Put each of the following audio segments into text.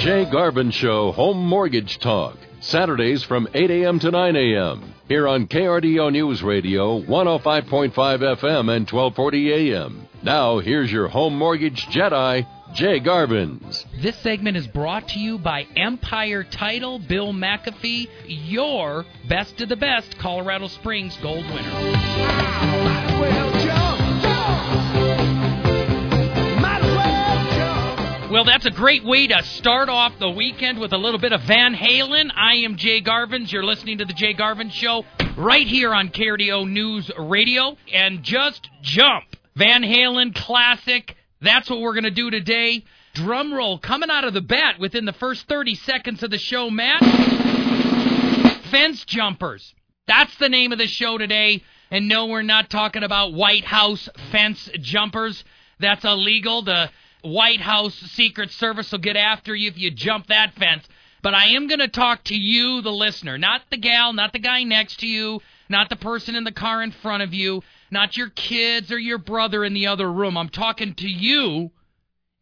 Jay Garvin Show Home Mortgage Talk. Saturdays from 8 a.m. to 9 a.m. Here on KRDO News Radio, 105.5 FM and 1240 a.m. Now, here's your home mortgage Jedi, Jay Garvins. This segment is brought to you by Empire Title, Bill McAfee, your best of the best Colorado Springs gold winner. Well, that's a great way to start off the weekend with a little bit of Van Halen. I am Jay Garvins. You're listening to the Jay Garvin Show right here on KRDO News Radio. And just jump. Van Halen classic. That's what we're going to do today. Drum roll coming out of the bat within the first 30 seconds of the show, Matt. Fence jumpers. That's the name of the show today. And no, we're not talking about White House fence jumpers. That's illegal. The White House Secret Service will get after you if you jump that fence. But I am going to talk to you, the listener, not the gal, not the guy next to you, not the person in the car in front of you, not your kids or your brother in the other room. I'm talking to you,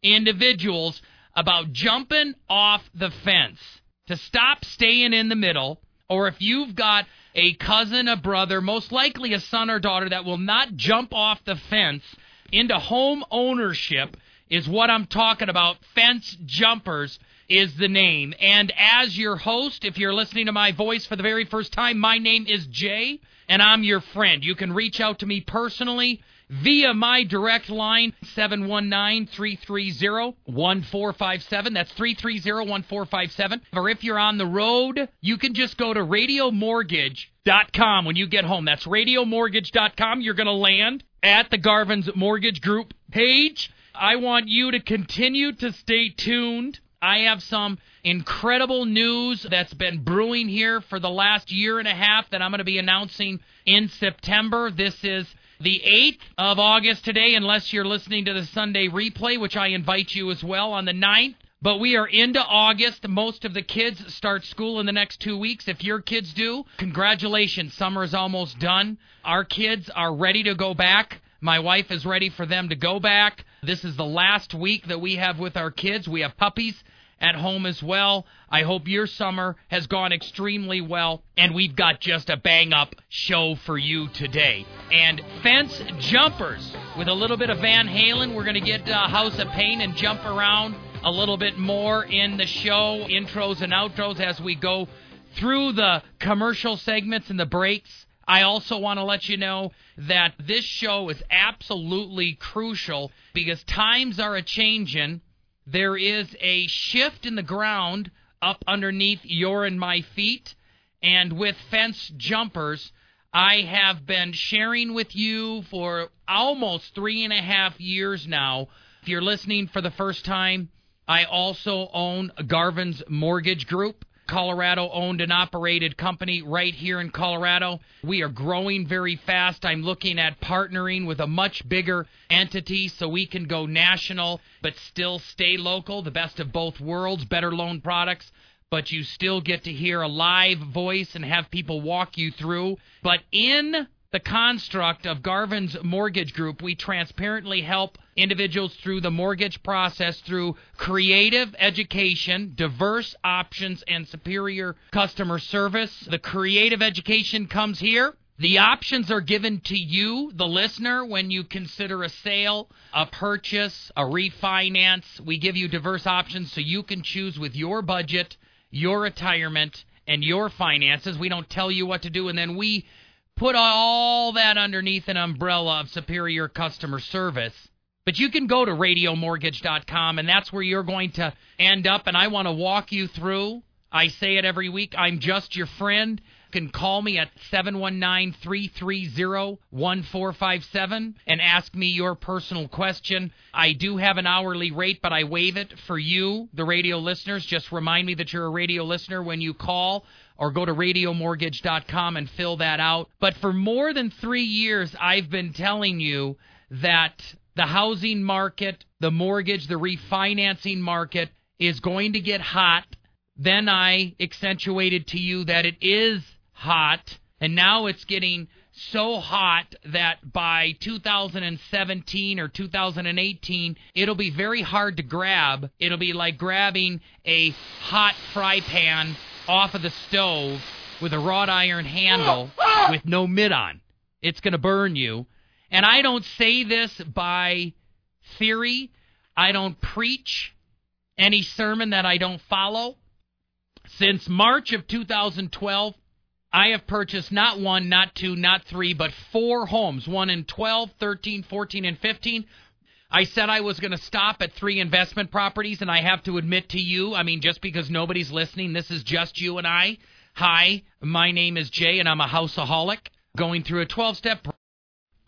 individuals, about jumping off the fence to stop staying in the middle. Or if you've got a cousin, a brother, most likely a son or daughter that will not jump off the fence into home ownership is what I'm talking about. Fence Jumpers is the name. And as your host, if you're listening to my voice for the very first time, my name is Jay, and I'm your friend. You can reach out to me personally via my direct line 719-330-1457 that's 330-1457 or if you're on the road you can just go to radiomortgage.com when you get home that's radiomortgage.com you're going to land at the Garvin's Mortgage Group page I want you to continue to stay tuned. I have some incredible news that's been brewing here for the last year and a half that I'm going to be announcing in September. This is the 8th of August today, unless you're listening to the Sunday replay, which I invite you as well on the 9th. But we are into August. Most of the kids start school in the next two weeks. If your kids do, congratulations. Summer is almost done. Our kids are ready to go back. My wife is ready for them to go back. This is the last week that we have with our kids. We have puppies at home as well. I hope your summer has gone extremely well, and we've got just a bang up show for you today. And fence jumpers with a little bit of Van Halen. We're going to get uh, House of Pain and jump around a little bit more in the show, intros and outros as we go through the commercial segments and the breaks. I also want to let you know that this show is absolutely crucial because times are a changing. There is a shift in the ground up underneath your and my feet. And with fence jumpers, I have been sharing with you for almost three and a half years now. If you're listening for the first time, I also own Garvin's Mortgage Group. Colorado owned and operated company right here in Colorado. We are growing very fast. I'm looking at partnering with a much bigger entity so we can go national but still stay local. The best of both worlds, better loan products, but you still get to hear a live voice and have people walk you through. But in the construct of Garvin's Mortgage Group, we transparently help individuals through the mortgage process through creative education, diverse options, and superior customer service. The creative education comes here. The options are given to you, the listener, when you consider a sale, a purchase, a refinance. We give you diverse options so you can choose with your budget, your retirement, and your finances. We don't tell you what to do, and then we put all that underneath an umbrella of superior customer service. But you can go to radiomortgage.com, and that's where you're going to end up. And I want to walk you through. I say it every week. I'm just your friend. You can call me at 719 330 1457 and ask me your personal question. I do have an hourly rate, but I waive it for you, the radio listeners. Just remind me that you're a radio listener when you call or go to radiomortgage.com and fill that out. But for more than three years, I've been telling you that the housing market, the mortgage, the refinancing market is going to get hot. Then I accentuated to you that it is hot, and now it's getting so hot that by 2017 or 2018, it'll be very hard to grab. It'll be like grabbing a hot fry pan off of the stove with a wrought iron handle with no mitt on. It's going to burn you. And I don't say this by theory. I don't preach any sermon that I don't follow. Since March of 2012, I have purchased not one, not two, not three, but four homes, one in 12, 13, 14, and 15. I said I was going to stop at three investment properties, and I have to admit to you, I mean, just because nobody's listening, this is just you and I. Hi, my name is Jay, and I'm a houseaholic going through a 12 step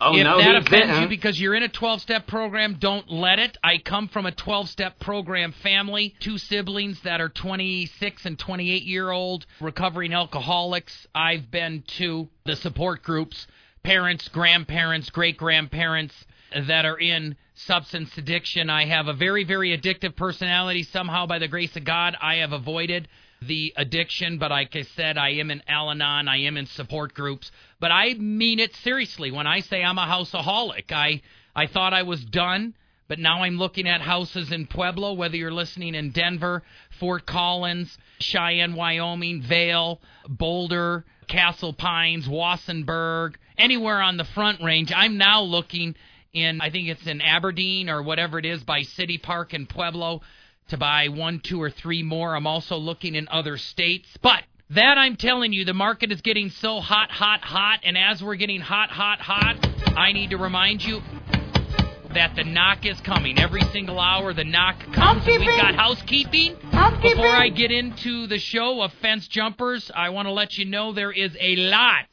Oh, if no, that offends you because you're in a 12 step program, don't let it. I come from a 12 step program family, two siblings that are 26 and 28 year old recovering alcoholics. I've been to the support groups, parents, grandparents, great grandparents that are in substance addiction. I have a very, very addictive personality. Somehow, by the grace of God, I have avoided the addiction, but like I said, I am in Al Anon, I am in support groups. But I mean it seriously when I say I'm a houseaholic. I I thought I was done, but now I'm looking at houses in Pueblo, whether you're listening in Denver, Fort Collins, Cheyenne, Wyoming, Vail, Boulder, Castle Pines, Walsenburg, anywhere on the front range. I'm now looking in I think it's in Aberdeen or whatever it is by City Park in Pueblo to buy one, two, or three more. I'm also looking in other states. But that I'm telling you, the market is getting so hot, hot, hot. And as we're getting hot, hot, hot, I need to remind you that the knock is coming. Every single hour, the knock comes. We've got housekeeping. Housekeeping. Before I get into the show of fence jumpers, I want to let you know there is a lot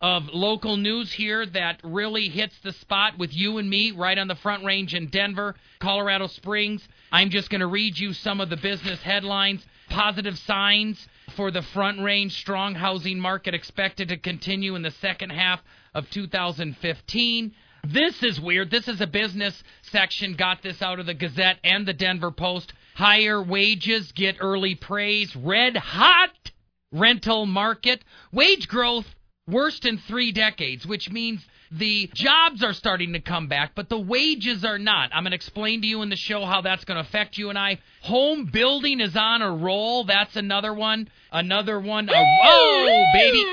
of local news here that really hits the spot with you and me right on the front range in Denver, Colorado Springs. I'm just going to read you some of the business headlines. Positive signs for the front range strong housing market expected to continue in the second half of 2015. This is weird. This is a business section. Got this out of the Gazette and the Denver Post. Higher wages get early praise. Red hot rental market. Wage growth worst in three decades, which means the jobs are starting to come back, but the wages are not. I'm going to explain to you in the show how that's going to affect you and I. Home building is on a roll. That's another one. Another one. A, whoa, baby.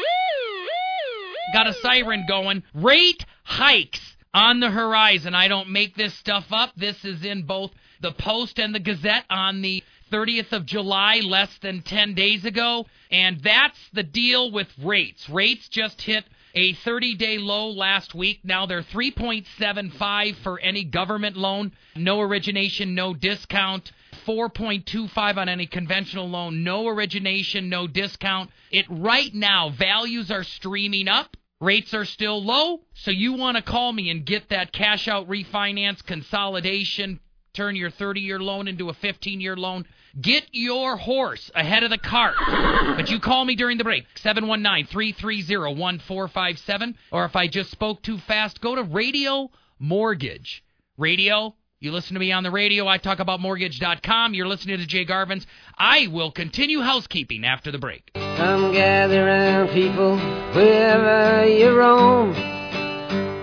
Got a siren going. Rate hikes on the horizon. I don't make this stuff up. This is in both the Post and the Gazette on the 30th of July, less than 10 days ago. And that's the deal with rates. Rates just hit a 30 day low last week. Now they're 3.75 for any government loan, no origination, no discount. 4.25 on any conventional loan, no origination, no discount. It right now, values are streaming up. Rates are still low, so you want to call me and get that cash out refinance consolidation, turn your 30 year loan into a 15 year loan. Get your horse ahead of the cart. But you call me during the break, 719 330 1457. Or if I just spoke too fast, go to Radio Mortgage. Radio, you listen to me on the radio. I talk about mortgage.com. You're listening to Jay Garvin's. I will continue housekeeping after the break. Come gather round, people, wherever you roam,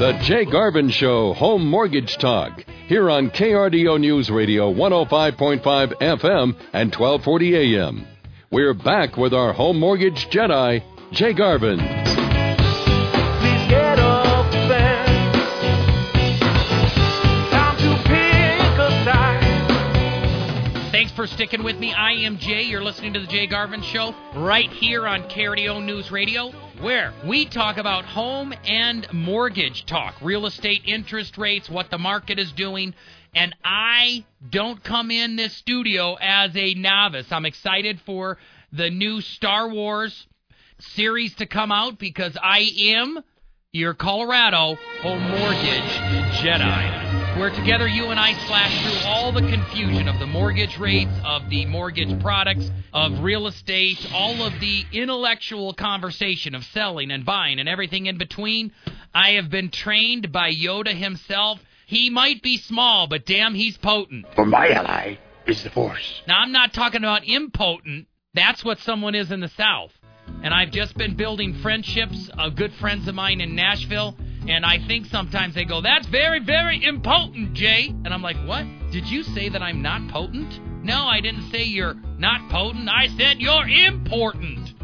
The Jay Garvin Show Home Mortgage Talk. Here on KRDO News Radio 105.5 FM and 1240 AM. We're back with our home mortgage Jedi, Jay Garvin. Please get off the. Time to pick a side. Thanks for sticking with me. I am Jay. You're listening to the Jay Garvin Show right here on KRDO News Radio where we talk about home and mortgage talk, real estate interest rates, what the market is doing. And I don't come in this studio as a novice. I'm excited for the new Star Wars series to come out because I am your Colorado home mortgage Jedi. Where together you and I slash through all the confusion of the mortgage rates, of the mortgage products, of real estate, all of the intellectual conversation of selling and buying and everything in between. I have been trained by Yoda himself. He might be small, but damn, he's potent. For my ally is the Force. Now, I'm not talking about impotent. That's what someone is in the South. And I've just been building friendships of good friends of mine in Nashville. And I think sometimes they go, That's very, very impotent, Jay. And I'm like, What? Did you say that I'm not potent? No, I didn't say you're not potent. I said you're important.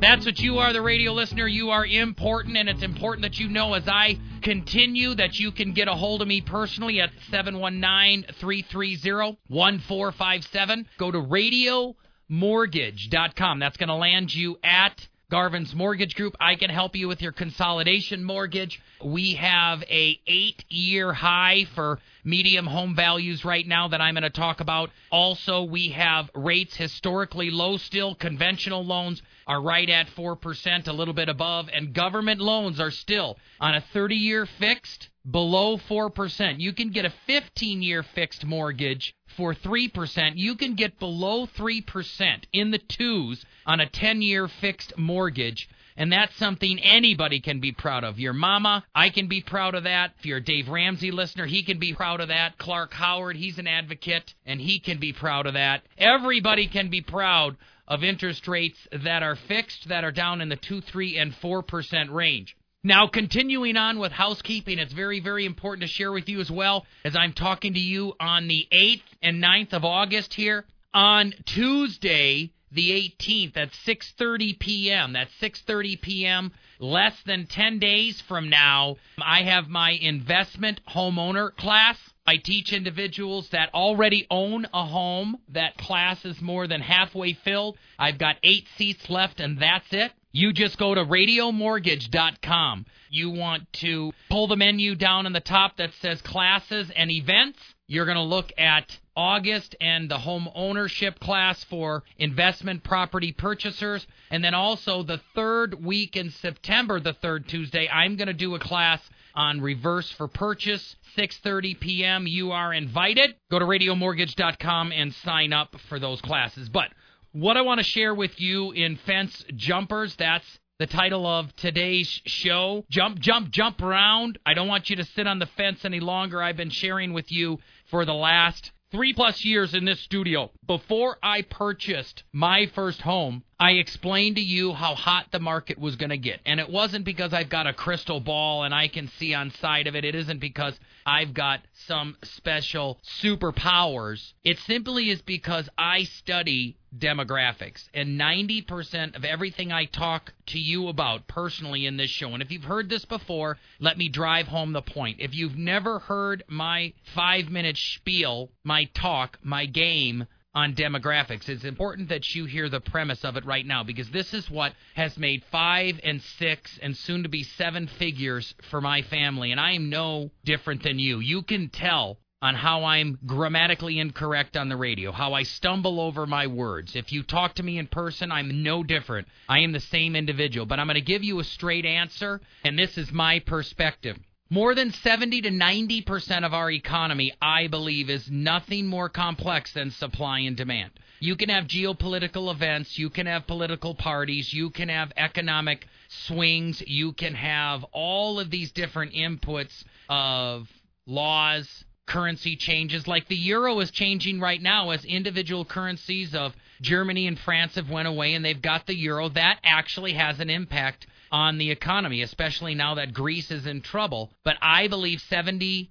That's what you are, the radio listener. You are important, and it's important that you know as I continue that you can get a hold of me personally at 719 330 1457. Go to radiomortgage.com. That's going to land you at Garvin's Mortgage Group. I can help you with your consolidation mortgage. We have a eight year high for medium home values right now that I'm going to talk about. Also, we have rates historically low still. Conventional loans are right at 4%, a little bit above, and government loans are still on a 30 year fixed below 4%. You can get a 15 year fixed mortgage for 3%. You can get below 3% in the twos on a 10 year fixed mortgage. And that's something anybody can be proud of. Your mama, I can be proud of that. If you're a Dave Ramsey listener, he can be proud of that. Clark Howard, he's an advocate, and he can be proud of that. Everybody can be proud of interest rates that are fixed, that are down in the 2, 3, and 4% range. Now, continuing on with housekeeping, it's very, very important to share with you as well as I'm talking to you on the 8th and 9th of August here. On Tuesday, the 18th at 6:30 p.m. That's 6:30 p.m. Less than 10 days from now, I have my investment homeowner class. I teach individuals that already own a home. That class is more than halfway filled. I've got 8 seats left and that's it. You just go to radiomortgage.com. You want to pull the menu down in the top that says classes and events. You're going to look at August and the home ownership class for investment property purchasers. And then also the third week in September, the third Tuesday, I'm going to do a class on reverse for purchase 6:30 p.m. You are invited. Go to radiomortgage.com and sign up for those classes. But what I want to share with you in fence jumpers, that's the title of today's show. Jump, jump, jump around. I don't want you to sit on the fence any longer. I've been sharing with you for the last three plus years in this studio. Before I purchased my first home, I explained to you how hot the market was going to get. And it wasn't because I've got a crystal ball and I can see on side of it. It isn't because I've got some special superpowers. It simply is because I study demographics. And 90% of everything I talk to you about personally in this show, and if you've heard this before, let me drive home the point. If you've never heard my five minute spiel, my talk, my game, on demographics. It's important that you hear the premise of it right now because this is what has made five and six and soon to be seven figures for my family. And I am no different than you. You can tell on how I'm grammatically incorrect on the radio, how I stumble over my words. If you talk to me in person, I'm no different. I am the same individual. But I'm going to give you a straight answer, and this is my perspective. More than 70 to 90 percent of our economy, I believe, is nothing more complex than supply and demand. You can have geopolitical events, you can have political parties, you can have economic swings, you can have all of these different inputs of laws, currency changes. Like the euro is changing right now as individual currencies of Germany and France have went away and they've got the euro. That actually has an impact on the economy, especially now that Greece is in trouble. But I believe 70%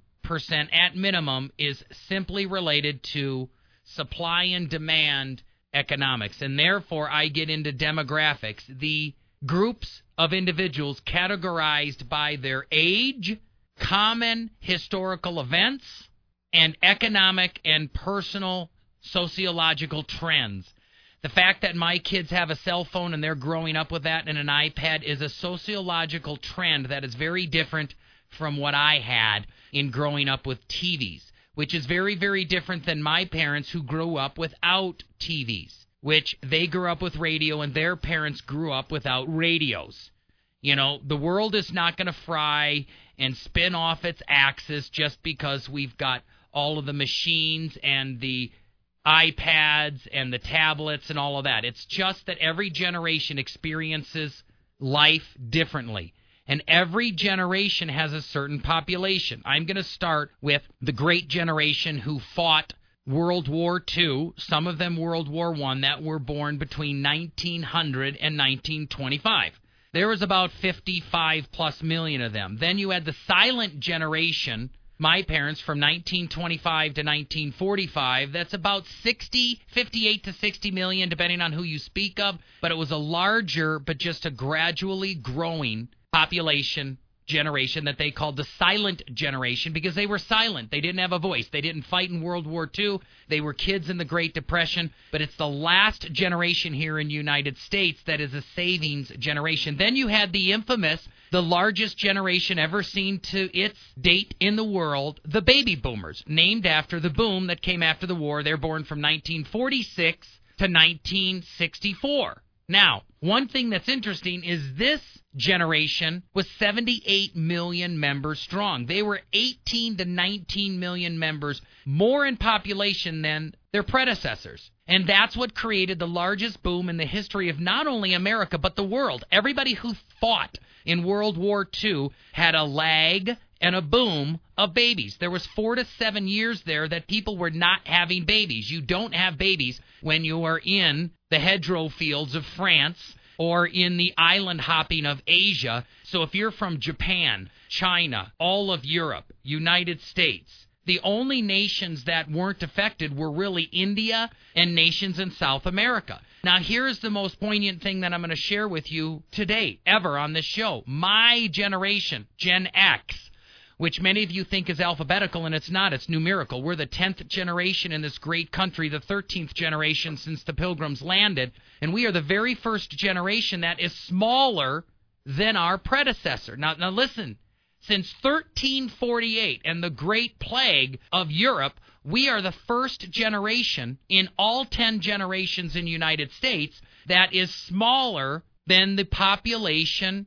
at minimum is simply related to supply and demand economics. And therefore, I get into demographics. The groups of individuals categorized by their age, common historical events, and economic and personal sociological trends The fact that my kids have a cell phone and they're growing up with that and an iPad is a sociological trend that is very different from what I had in growing up with TVs, which is very, very different than my parents who grew up without TVs, which they grew up with radio and their parents grew up without radios. You know, the world is not going to fry and spin off its axis just because we've got all of the machines and the iPads and the tablets and all of that. It's just that every generation experiences life differently. And every generation has a certain population. I'm going to start with the great generation who fought World War II, some of them World War I, that were born between 1900 and 1925. There was about 55 plus million of them. Then you had the silent generation my parents from 1925 to 1945 that's about 60 58 to 60 million depending on who you speak of but it was a larger but just a gradually growing population generation that they called the silent generation because they were silent. They didn't have a voice. They didn't fight in World War II. They were kids in the Great Depression, but it's the last generation here in United States that is a savings generation. Then you had the infamous the largest generation ever seen to its date in the world, the baby boomers, named after the boom that came after the war. They're born from 1946 to 1964. Now, one thing that's interesting is this generation was 78 million members strong. They were 18 to 19 million members more in population than their predecessors. And that's what created the largest boom in the history of not only America, but the world. Everybody who fought in World War II had a lag and a boom of babies. There was 4 to 7 years there that people were not having babies. You don't have babies when you are in the hedgerow fields of France or in the island hopping of Asia. So if you're from Japan, China, all of Europe, United States, the only nations that weren't affected were really India and nations in South America. Now, here's the most poignant thing that I'm going to share with you today, ever on this show. My generation, Gen X, which many of you think is alphabetical, and it's not, it's numerical. We're the 10th generation in this great country, the 13th generation since the pilgrims landed, and we are the very first generation that is smaller than our predecessor. Now, now listen, since 1348 and the Great Plague of Europe, we are the first generation in all 10 generations in the United States that is smaller than the population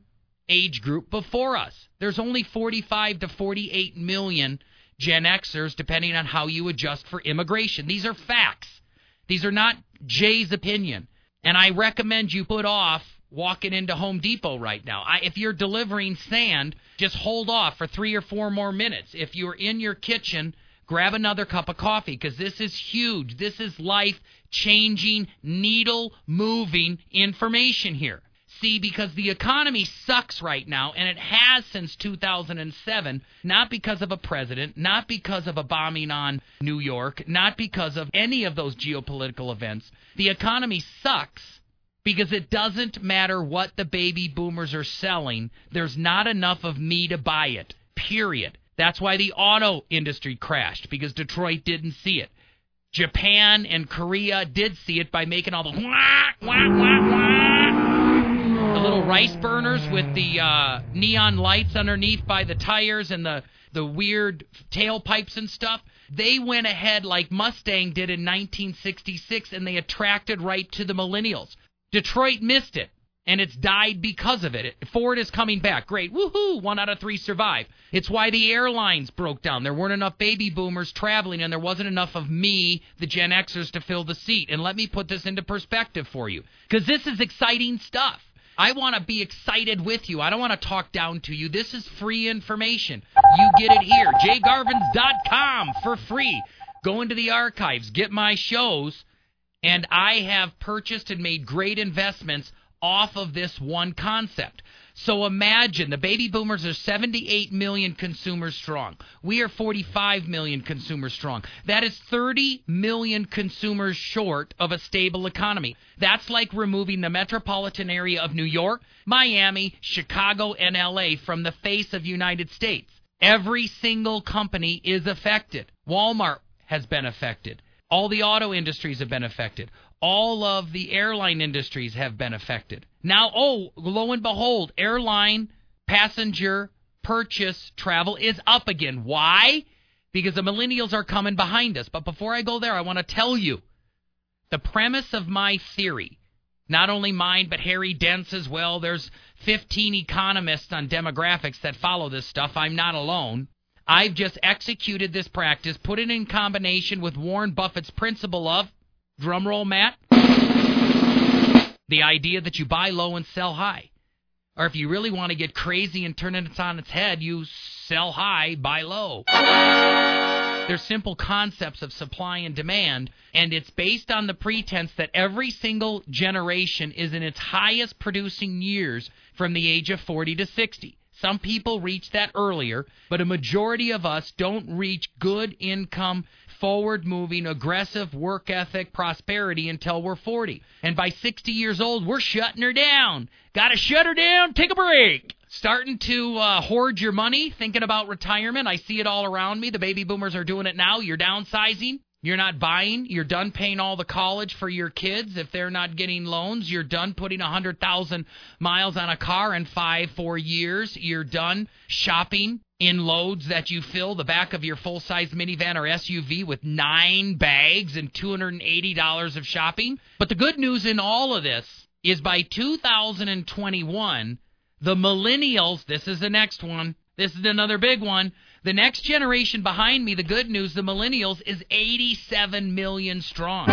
age group before us. There's only 45 to 48 million Gen Xers, depending on how you adjust for immigration. These are facts. These are not Jay's opinion. And I recommend you put off walking into Home Depot right now. I, if you're delivering sand, just hold off for three or four more minutes. If you're in your kitchen, grab another cup of coffee because this is huge. This is life changing, needle moving information here. See, because the economy sucks right now, and it has since 2007, not because of a president, not because of a bombing on New York, not because of any of those geopolitical events. The economy sucks because it doesn't matter what the baby boomers are selling, there's not enough of me to buy it. Period. That's why the auto industry crashed because Detroit didn't see it. Japan and Korea did see it by making all the wah, wah, wah, wah. The little rice burners with the uh, neon lights underneath by the tires and the the weird tailpipes and stuff. They went ahead like Mustang did in 1966 and they attracted right to the millennials. Detroit missed it, and it's died because of it. Ford is coming back. Great. Woohoo! One out of three survive. It's why the airlines broke down. There weren't enough baby boomers traveling, and there wasn't enough of me, the Gen Xers, to fill the seat. And let me put this into perspective for you, because this is exciting stuff. I want to be excited with you. I don't want to talk down to you. This is free information. You get it here. jgarvins.com for free. Go into the archives, get my shows, and I have purchased and made great investments off of this one concept. So imagine the baby boomers are 78 million consumers strong. We are 45 million consumers strong. That is 30 million consumers short of a stable economy. That's like removing the metropolitan area of New York, Miami, Chicago, and LA from the face of United States. Every single company is affected. Walmart has been affected. All the auto industries have been affected. All of the airline industries have been affected. Now, oh, lo and behold, airline passenger purchase travel is up again. Why? Because the millennials are coming behind us. But before I go there, I want to tell you the premise of my theory, not only mine, but Harry Dent's as well. There's 15 economists on demographics that follow this stuff. I'm not alone. I've just executed this practice, put it in combination with Warren Buffett's principle of, drumroll, Matt, the idea that you buy low and sell high. Or if you really want to get crazy and turn it on its head, you sell high, buy low. They're simple concepts of supply and demand, and it's based on the pretense that every single generation is in its highest producing years from the age of 40 to 60. Some people reach that earlier, but a majority of us don't reach good income, forward moving, aggressive work ethic prosperity until we're 40. And by 60 years old, we're shutting her down. Got to shut her down, take a break. Starting to uh, hoard your money, thinking about retirement. I see it all around me. The baby boomers are doing it now. You're downsizing. You're not buying. You're done paying all the college for your kids. If they're not getting loans, you're done putting a 100,000 miles on a car in five, four years. You're done shopping in loads that you fill the back of your full size minivan or SUV with nine bags and $280 of shopping. But the good news in all of this is by 2021, the millennials, this is the next one, this is another big one. The next generation behind me, the good news, the millennials, is 87 million strong.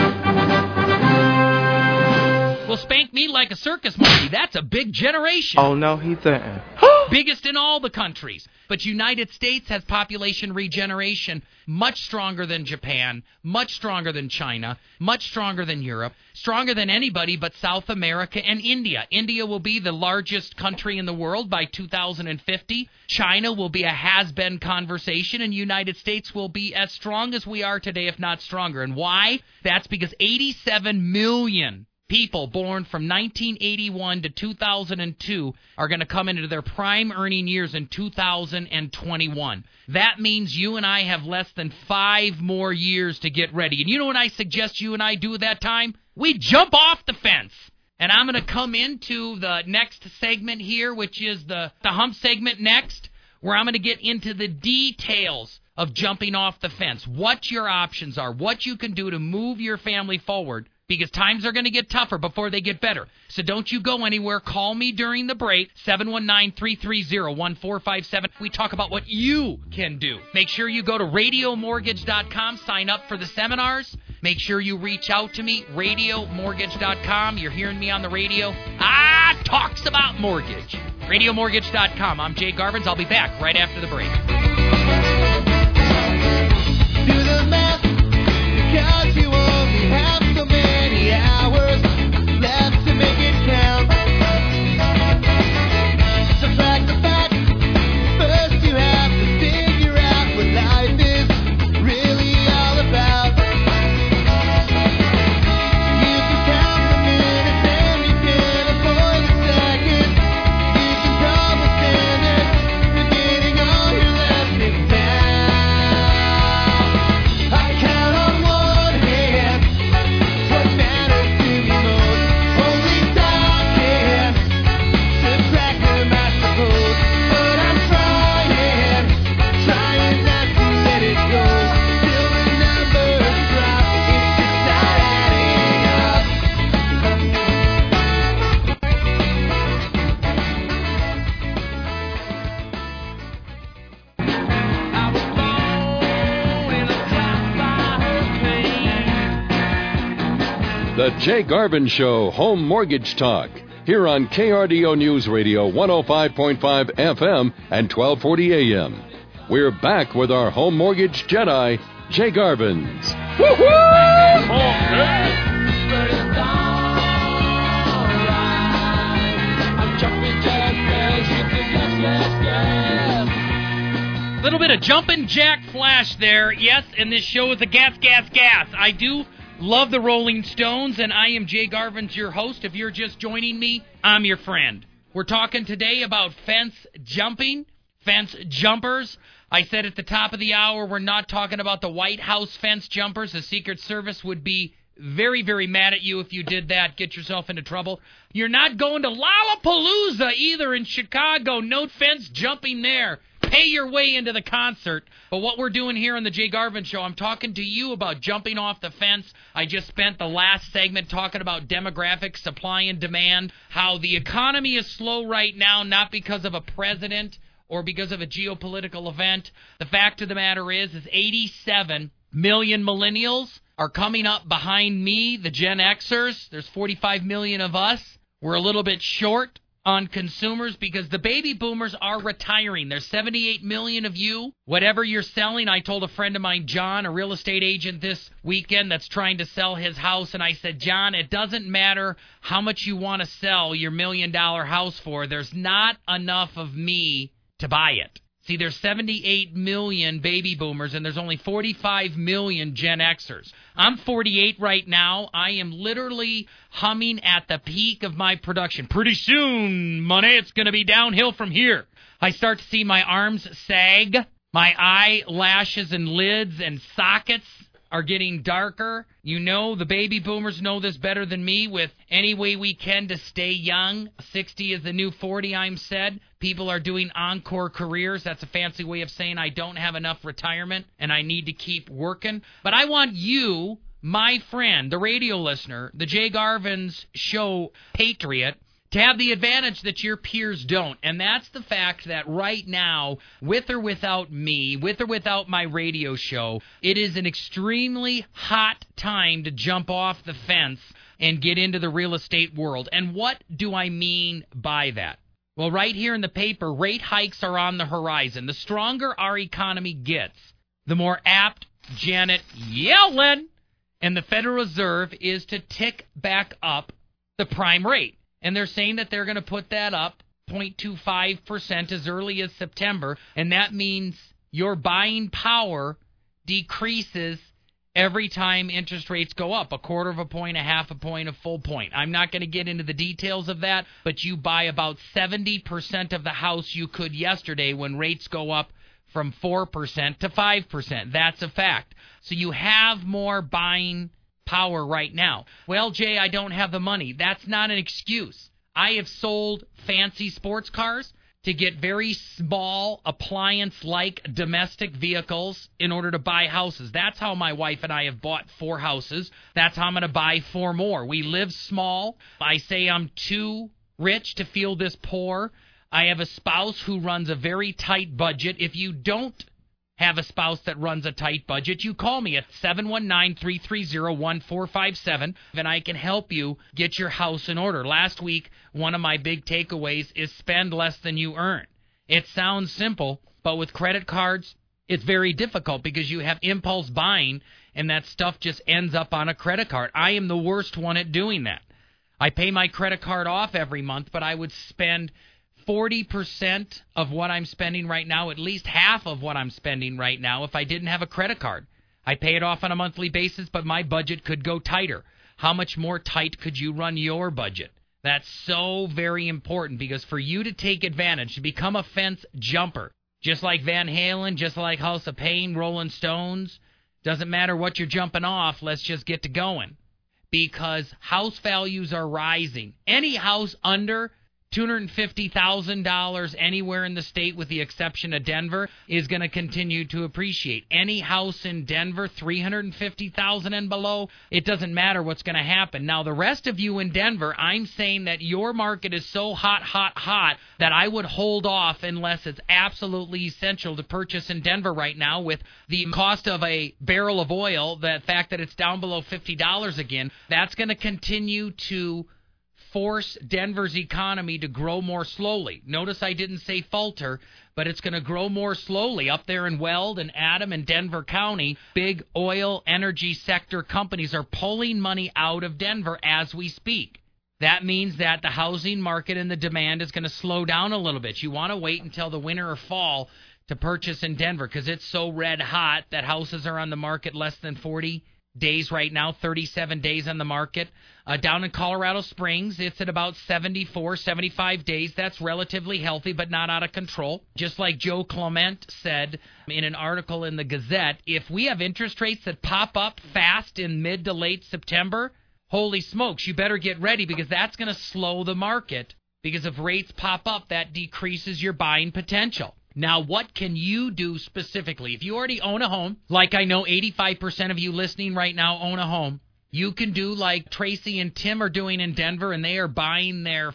Well, spank me like a circus monkey. That's a big generation. Oh no, he didn't. Biggest in all the countries. But United States has population regeneration much stronger than Japan, much stronger than China, much stronger than Europe, stronger than anybody but South America and India. India will be the largest country in the world by 2050. China will be a has-been conversation and United States will be as strong as we are today if not stronger. And why? That's because 87 million people born from 1981 to 2002 are going to come into their prime earning years in 2021. That means you and I have less than five more years to get ready. And you know what I suggest you and I do at that time? We jump off the fence. And I'm going to come into the next segment here, which is the, the hump segment next, where I'm going to get into the details of jumping off the fence, what your options are, what you can do to move your family forward because times are going to get tougher before they get better. So don't you go anywhere. Call me during the break, 719-330-1457. We talk about what you can do. Make sure you go to radiomortgage.com, sign up for the seminars. Make sure you reach out to me, radiomortgage.com. You're hearing me on the radio. Ah, talks about mortgage. Radiomortgage.com. I'm Jay Garvins. I'll be back right after the break. Do the math The Jay Garvin Show Home Mortgage Talk. Here on KRDO News Radio 105.5 FM and 1240 AM. We're back with our home mortgage Jedi, Jay Garvins. Little bit of jumping jack flash there, yes, and this show is a gas, gas, gas. I do love the Rolling Stones, and I am Jay Garvins, your host. If you're just joining me, I'm your friend. We're talking today about fence jumping, fence jumpers. I said at the top of the hour, we're not talking about the White House fence jumpers. The Secret Service would be very, very mad at you if you did that. Get yourself into trouble. You're not going to Lollapalooza either in Chicago. No fence jumping there. Pay your way into the concert. But what we're doing here on the Jay Garvin Show, I'm talking to you about jumping off the fence. I just spent the last segment talking about demographics, supply and demand, how the economy is slow right now, not because of a president or because of a geopolitical event. The fact of the matter is, is 87 million millennials are coming up behind me, the Gen Xers. There's 45 million of us. We're a little bit short on consumers because the baby boomers are retiring. There's 78 million of you. Whatever you're selling, I told a friend of mine, John, a real estate agent this weekend that's trying to sell his house, and I said, John, it doesn't matter how much you want to sell your million dollar house for. There's not enough of me to buy it. See, there's 78 million baby boomers and there's only 45 million Gen Xers. I'm 48 right now. I am literally humming at the peak of my production. Pretty soon, money, it's going to be downhill from here. I start to see my arms sag, my eyelashes and lids and sockets are getting darker. You know, the baby boomers know this better than me with any way we can to stay young. 60 is the new 40, I'm said. People are doing encore careers. That's a fancy way of saying I don't have enough retirement and I need to keep working. But I want you, my friend, the radio listener, the Jay Garvin's show patriot, to have the advantage that your peers don't. And that's the fact that right now, with or without me, with or without my radio show, it is an extremely hot time to jump off the fence and get into the real estate world. And what do I mean by that? Well, right here in the paper, rate hikes are on the horizon. The stronger our economy gets, the more apt Janet Yellen and the Federal Reserve is to tick back up the prime rate and they're saying that they're going to put that up 0.25% as early as September, and that means your buying power decreases every time interest rates go up a quarter of a point, a half a point, a full point. I'm not going to get into the details of that, but you buy about 70% of the house you could yesterday when rates go up from 4% to 5%. That's a fact. So you have more buying power right now. Well, Jay, I don't have the money. That's not an excuse. I have sold fancy sports cars to get very small appliance like domestic vehicles in order to buy houses. That's how my wife and I have bought four houses. That's how I'm going to buy four more. We live small. I say I'm too rich to feel this poor. I have a spouse who runs a very tight budget. If you don't have a spouse that runs a tight budget, you call me at 719-330-1457 and I can help you get your house in order. Last week, one of my big takeaways is spend less than you earn. It sounds simple, but with credit cards, it's very difficult because you have impulse buying and that stuff just ends up on a credit card. I am the worst one at doing that. I pay my credit card off every month, but I would spend 40% of what I'm spending right now, at least half of what I'm spending right now, if I didn't have a credit card. I pay it off on a monthly basis, but my budget could go tighter. How much more tight could you run your budget? That's so very important because for you to take advantage, to become a fence jumper, just like Van Halen, just like House of Pain, Rolling Stones, doesn't matter what you're jumping off, let's just get to going. Because house values are rising. Any house under $250,000 anywhere in the state with the exception of Denver is going to continue to appreciate. Any house in Denver 350,000 and below, it doesn't matter what's going to happen. Now the rest of you in Denver, I'm saying that your market is so hot hot hot that I would hold off unless it's absolutely essential to purchase in Denver right now with the cost of a barrel of oil, the fact that it's down below $50 again, that's going to continue to force Denver's economy to grow more slowly. Notice I didn't say falter, but it's going to grow more slowly up there in Weld and Adam and Denver County. Big oil energy sector companies are pulling money out of Denver as we speak. That means that the housing market and the demand is going to slow down a little bit. You want to wait until the winter or fall to purchase in Denver because it's so red hot that houses are on the market less than 40 days right now, 37 days on the market. Uh, down in Colorado Springs, it's at about 74, 75 days. That's relatively healthy, but not out of control. Just like Joe Clement said in an article in the Gazette, if we have interest rates that pop up fast in mid to late September, holy smokes, you better get ready because that's going to slow the market. Because if rates pop up, that decreases your buying potential. Now, what can you do specifically? If you already own a home, like I know 85% of you listening right now own a home, you can do like Tracy and Tim are doing in Denver, and they are buying their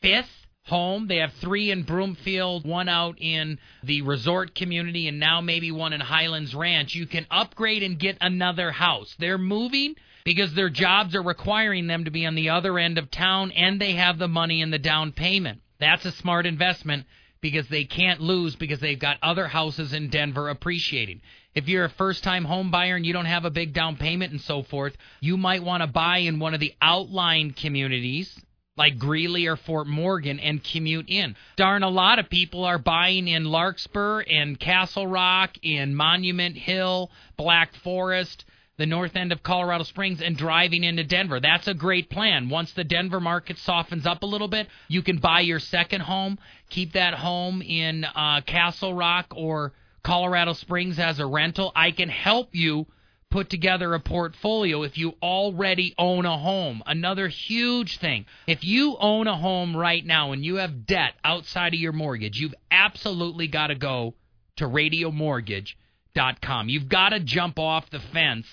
fifth home. They have three in Broomfield, one out in the resort community, and now maybe one in Highlands Ranch. You can upgrade and get another house. They're moving because their jobs are requiring them to be on the other end of town, and they have the money in the down payment. That's a smart investment because they can't lose because they've got other houses in Denver appreciating. If you're a first time home buyer and you don't have a big down payment and so forth, you might want to buy in one of the outlying communities like Greeley or Fort Morgan and commute in. Darn, a lot of people are buying in Larkspur and Castle Rock, in Monument Hill, Black Forest, the north end of Colorado Springs, and driving into Denver. That's a great plan. Once the Denver market softens up a little bit, you can buy your second home, keep that home in uh, Castle Rock or Colorado Springs as a rental. I can help you put together a portfolio if you already own a home. Another huge thing. If you own a home right now and you have debt outside of your mortgage, you've absolutely got to go to radiomortgage.com. You've got to jump off the fence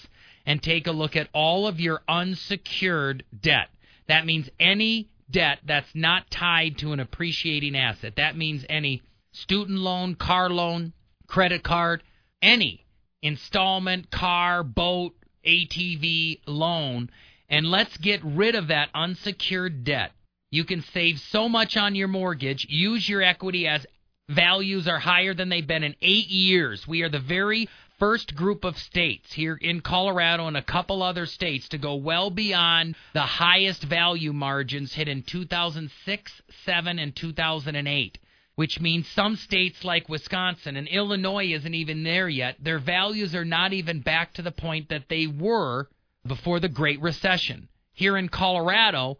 and take a look at all of your unsecured debt. That means any debt that's not tied to an appreciating asset. That means any student loan, car loan, credit card, any installment, car, boat, ATV loan, and let's get rid of that unsecured debt. You can save so much on your mortgage. Use your equity as values are higher than they've been in eight years. We are the very first group of states here in Colorado and a couple other states to go well beyond the highest value margins hit in 2006, 7, and 2008 which means some states like Wisconsin and Illinois isn't even there yet. Their values are not even back to the point that they were before the Great Recession. Here in Colorado,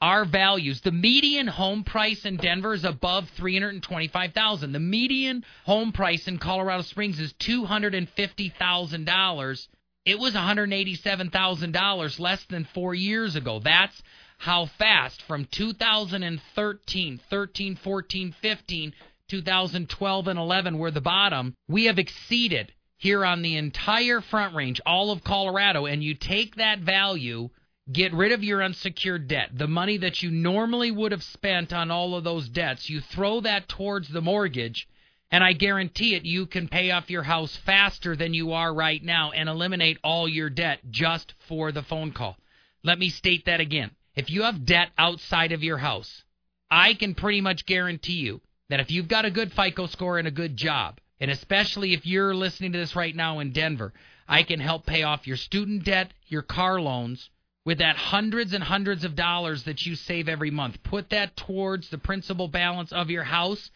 our values, the median home price in Denver is above 325,000. The median home price in Colorado Springs is $250,000. It was $187,000 less than 4 years ago. That's how fast from 2013, 13, 14, 15, 2012 and 11 were the bottom, we have exceeded here on the entire front range, all of Colorado, and you take that value, get rid of your unsecured debt, the money that you normally would have spent on all of those debts, you throw that towards the mortgage, and I guarantee it, you can pay off your house faster than you are right now and eliminate all your debt just for the phone call. Let me state that again if you have debt outside of your house, I can pretty much guarantee you that if you've got a good FICO score and a good job, and especially if you're listening to this right now in Denver, I can help pay off your student debt, your car loans, with that hundreds and hundreds of dollars that you save every month. Put that towards the principal balance of your house,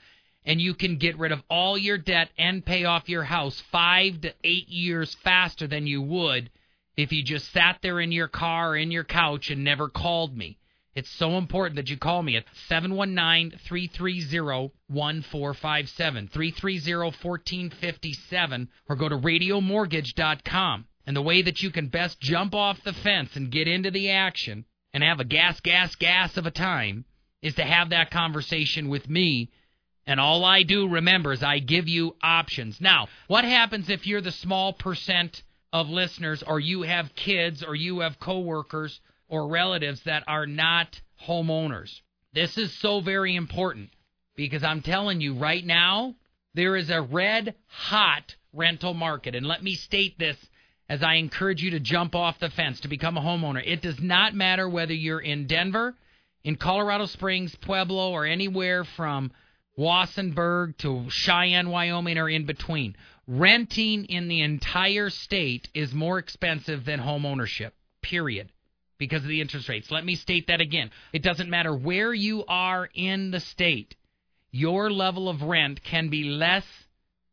and you can get rid of all your debt and pay off your house five to eight years faster than you would if you just sat there in your car in your couch and never called me. It's so important that you call me at 719 330 1457, 330 1457, or go to radiomortgage.com. And the way that you can best jump off the fence and get into the action and have a gas, gas, gas of a time is to have that conversation with me. And all I do, remember, is I give you options. Now, what happens if you're the small percent of listeners or you have kids or you have coworkers or relatives that are not homeowners. This is so very important because I'm telling you right now, there is a red hot rental market. And let me state this as I encourage you to jump off the fence to become a homeowner. It does not matter whether you're in Denver, in Colorado Springs, Pueblo, or anywhere from Walsenburg to Cheyenne, Wyoming, or in between renting in the entire state is more expensive than home ownership, period, because of the interest rates. Let me state that again. It doesn't matter where you are in the state, your level of rent can be less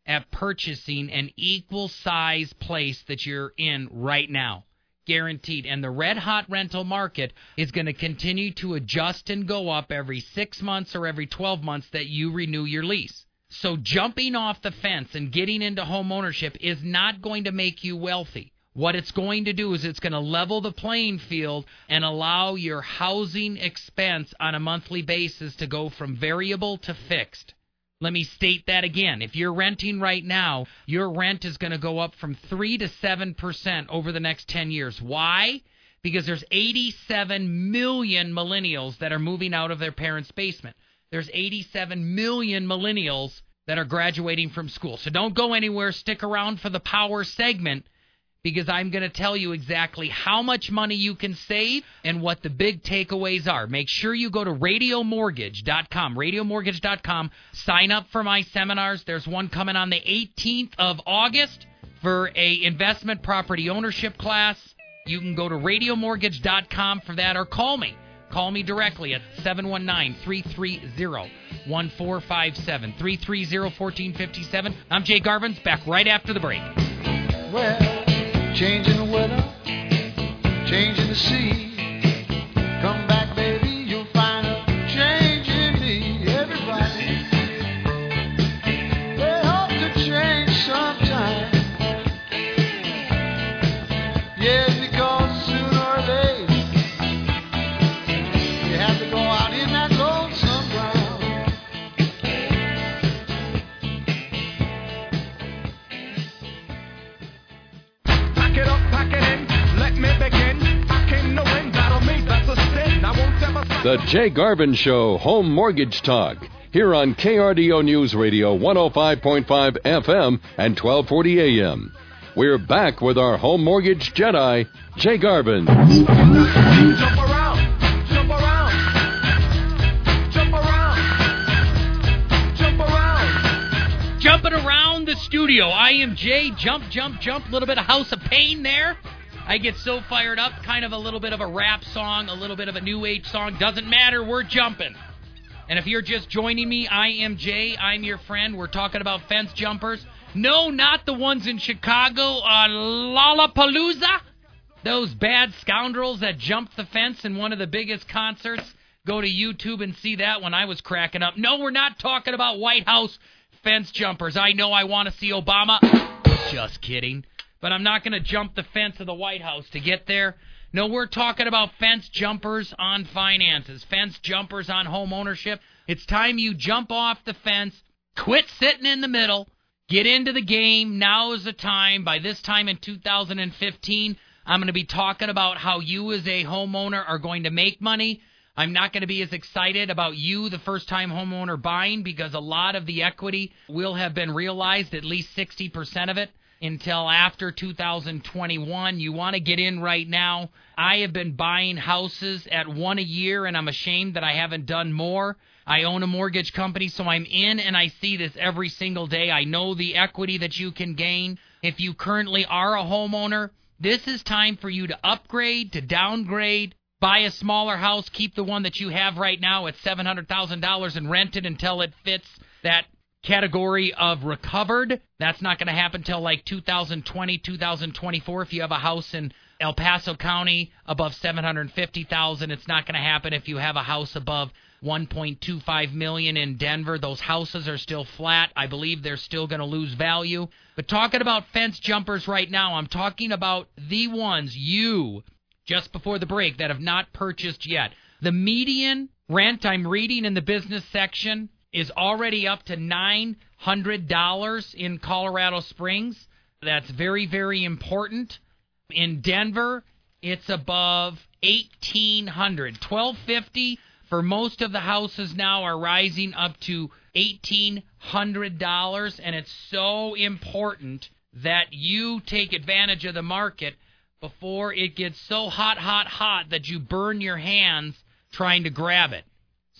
at purchasing an equal size place that you're in right now. guaranteed. And the red hot rental market is going to continue to adjust and go up every six months or every 12 months that you renew your lease. So jumping off the fence and getting into home ownership is not going to make you wealthy. What it's going to do is it's going to level the playing field and allow your housing expense on a monthly basis to go from variable to fixed. Let me state that again. If you're renting right now, your rent is going to go up from 3 to 7% over the next 10 years. Why? Because there's 87 million millennials that are moving out of their parents' basement. There's 87 million millennials that are graduating from school. So don't go anywhere. Stick around for the power segment because I'm going to tell you exactly how much money you can save and what the big takeaways are. Make sure you go to radiomortgage.com, radiomortgage.com, sign up for my seminars. There's one coming on the 18th of August for a investment property ownership class. You can go to radiomortgage.com for that or call me. Call me directly at 719 330 1457. 330 1457. I'm Jay Garvins, back right after the break. Well, changing the weather, changing the sea. The Jay Garvin Show Home Mortgage Talk. Here on KRDO News Radio 105.5 FM and 1240 AM. We're back with our home mortgage Jedi, Jay Garvin. Jump around, jump around, jump around, jump around. Jumping around the studio. I am Jay. Jump, jump, jump. A little bit of House of Pain there. I get so fired up. Kind of a little bit of a rap song, a little bit of a new age song. Doesn't matter. We're jumping. And if you're just joining me, I am Jay. I'm your friend. We're talking about fence jumpers. No, not the ones in Chicago on Lollapalooza. Those bad scoundrels that jumped the fence in one of the biggest concerts. Go to YouTube and see that when I was cracking up. No, we're not talking about White House fence jumpers. I know I want to see Obama. Just kidding. But I'm not going to jump the fence of the White House to get there. No, we're talking about fence jumpers on finances, fence jumpers on home ownership. It's time you jump off the fence, quit sitting in the middle, get into the game. Now is the time. By this time in 2015, I'm going to be talking about how you as a homeowner are going to make money. I'm not going to be as excited about you, the first time homeowner buying, because a lot of the equity will have been realized, at least 60% of it, until after 2021. You want to get in right now. I have been buying houses at one a year, and I'm ashamed that I haven't done more. I own a mortgage company, so I'm in and I see this every single day. I know the equity that you can gain. If you currently are a homeowner, this is time for you to upgrade, to downgrade, buy a smaller house, keep the one that you have right now at $700,000 and rent it until it fits that category of recovered. That's not going to happen till like 2020, 2024 if you have a house in El Paso County above 750,000. It's not going to happen if you have a house above 1.25 million in Denver. Those houses are still flat. I believe they're still going to lose value. But talking about fence jumpers right now, I'm talking about the ones you just before the break that have not purchased yet. The median rent I'm reading in the business section is already up to $900 in Colorado Springs. That's very, very important. In Denver, it's above 1800 1250 for most of the houses now are rising up to $1,800, and it's so important that you take advantage of the market before it gets so hot, hot, hot that you burn your hands trying to grab it.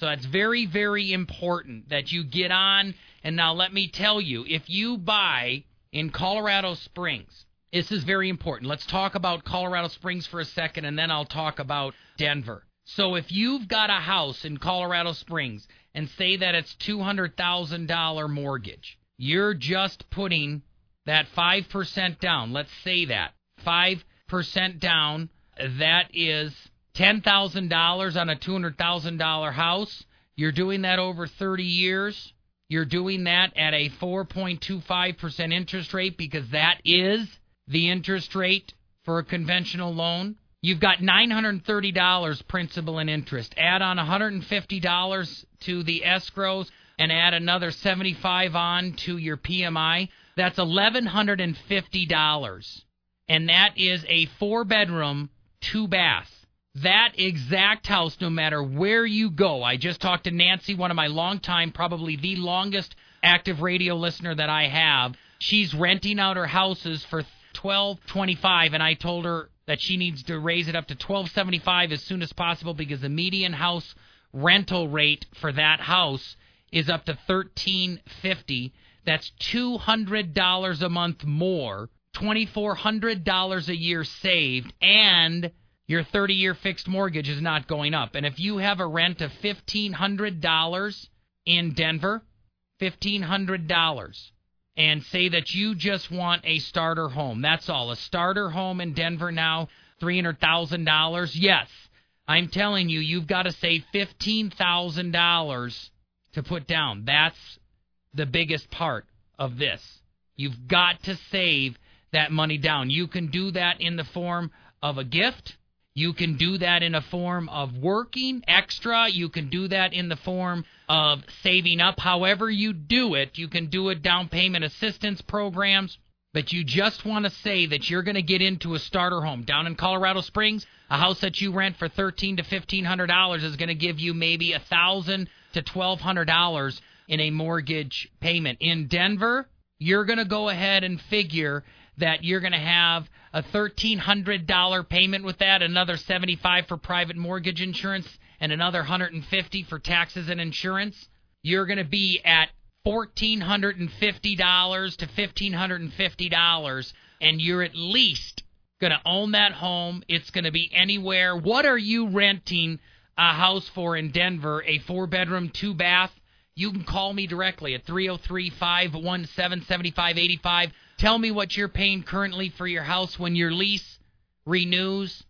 So it's very, very important that you get on. And now let me tell you, if you buy in Colorado Springs, this is very important. Let's talk about Colorado Springs for a second, and then I'll talk about Denver. So if you've got a house in Colorado Springs and say that it's $200,000 mortgage, you're just putting that 5% down. Let's say that. 5% down. That is ten thousand dollars on a two hundred thousand dollar house. You're doing that over thirty years. You're doing that at a 4.25% interest rate because that is the interest rate for a conventional loan. You've got $930 principal and interest. Add on $150 to the escrows and add another 75 on to your PMI. That's $1150. And that is a 4 bedroom, 2 bath. That exact house, no matter where you go. I just talked to Nancy, one of my longtime, probably the longest active radio listener that I have. She's renting out her houses for twelve twenty five, and I told her that she needs to raise it up to twelve seventy five as soon as possible because the median house rental rate for that house is up to thirteen fifty. That's two hundred dollars a month more, twenty four hundred dollars a year saved, and your 30 year fixed mortgage is not going up. And if you have a rent of $1,500 in Denver, $1,500, and say that you just want a starter home, that's all. A starter home in Denver now, $300,000. Yes, I'm telling you, you've got to save $15,000 to put down. That's the biggest part of this. You've got to save that money down. You can do that in the form of a gift. You can do that in a form of working extra. You can do that in the form of saving up. However, you do it, you can do it down payment assistance programs. But you just want to say that you're going to get into a starter home down in Colorado Springs. A house that you rent for thirteen to fifteen hundred dollars is going to give you maybe a thousand to twelve hundred dollars in a mortgage payment. In Denver, you're going to go ahead and figure that you're going to have a $1300 payment with that, another 75 for private mortgage insurance and another 150 for taxes and insurance. You're going to be at $1450 to $1550 and you're at least going to own that home. It's going to be anywhere. What are you renting a house for in Denver? A 4-bedroom, 2-bath? You can call me directly at 303 517 7585. Tell me what you're paying currently for your house when your lease renews.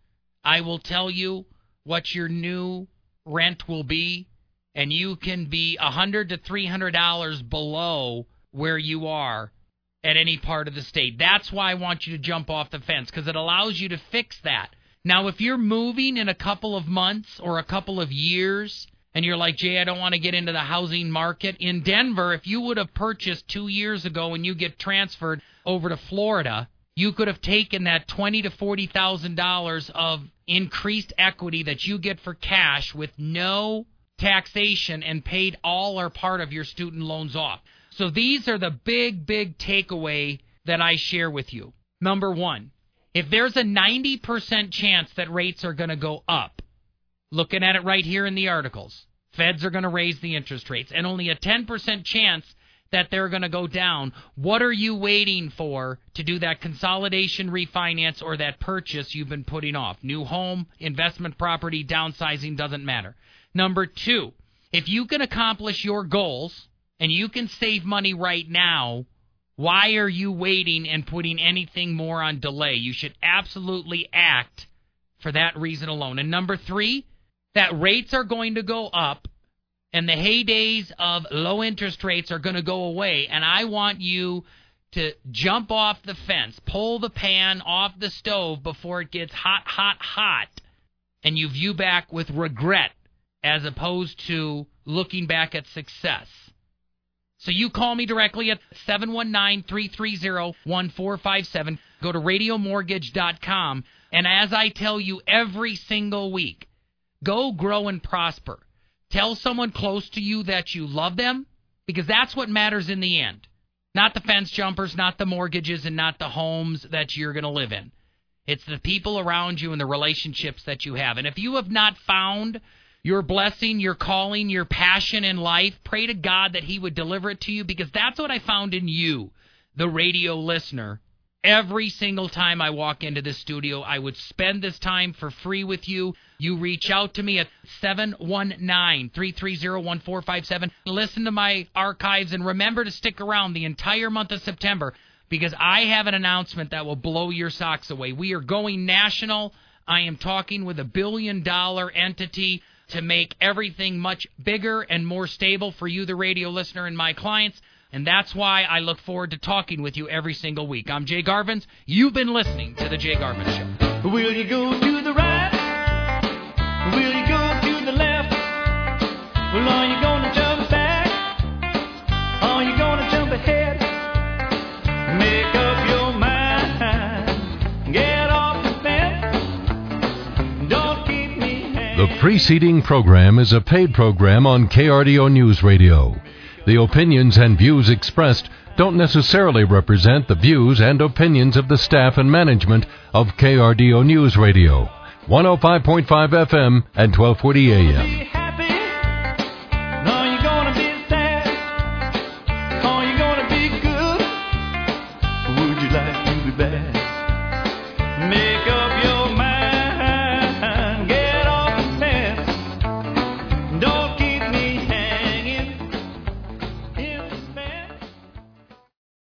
I will tell you what your new rent will be, and you can be a hundred to three hundred dollars below where you are at any part of the state. That's why I want you to jump off the fence because it allows you to fix that. Now, if you're moving in a couple of months or a couple of years, and you're like, Jay, I don't want to get into the housing market in Denver. If you would have purchased two years ago and you get transferred over to Florida, you could have taken that twenty to forty thousand dollars of increased equity that you get for cash with no taxation and paid all or part of your student loans off. So these are the big, big takeaway that I share with you. Number one, if there's a 90% chance that rates are going to go up, looking at it right here in the articles, feds are going to raise the interest rates, and only a 10% chance that they're going to go down. What are you waiting for to do that consolidation refinance or that purchase you've been putting off? New home, investment property, downsizing doesn't matter. Number two, if you can accomplish your goals and you can save money right now, why are you waiting and putting anything more on delay? You should absolutely act for that reason alone. And number three, that rates are going to go up and the heydays of low interest rates are going to go away. And I want you to jump off the fence, pull the pan off the stove before it gets hot, hot, hot, and you view back with regret as opposed to looking back at success. So you call me directly at 719-330-1457. Go to radiomortgage.com. And as I tell you every single week, go grow and prosper. Tell someone close to you that you love them because that's what matters in the end. Not the fence jumpers, not the mortgages, and not the homes that you're going to live in. It's the people around you and the relationships that you have. And if you have not found your blessing, your calling, your passion in life, pray to God that He would deliver it to you because that's what I found in you, the radio listener. Every single time I walk into this studio, I would spend this time for free with you. You reach out to me at 719-330-1457. Listen to my archives and remember to stick around the entire month of September because I have an announcement that will blow your socks away. We are going national. I am talking with a billion dollar entity to make everything much bigger and more stable for you, the radio listener, and my clients. And that's why I look forward to talking with you every single week. I'm Jay Garvins. You've been listening to The Jay Garvin Show. Will you go to the right? Will you go to the left? Well, are you gonna jump back? Are you gonna jump ahead? Make up your mind. Get off the fence. Don't keep me hanging. The preceding program is a paid program on KRDO News Radio. The opinions and views expressed don't necessarily represent the views and opinions of the staff and management of KRDO News Radio, 105.5 FM and 1240 AM.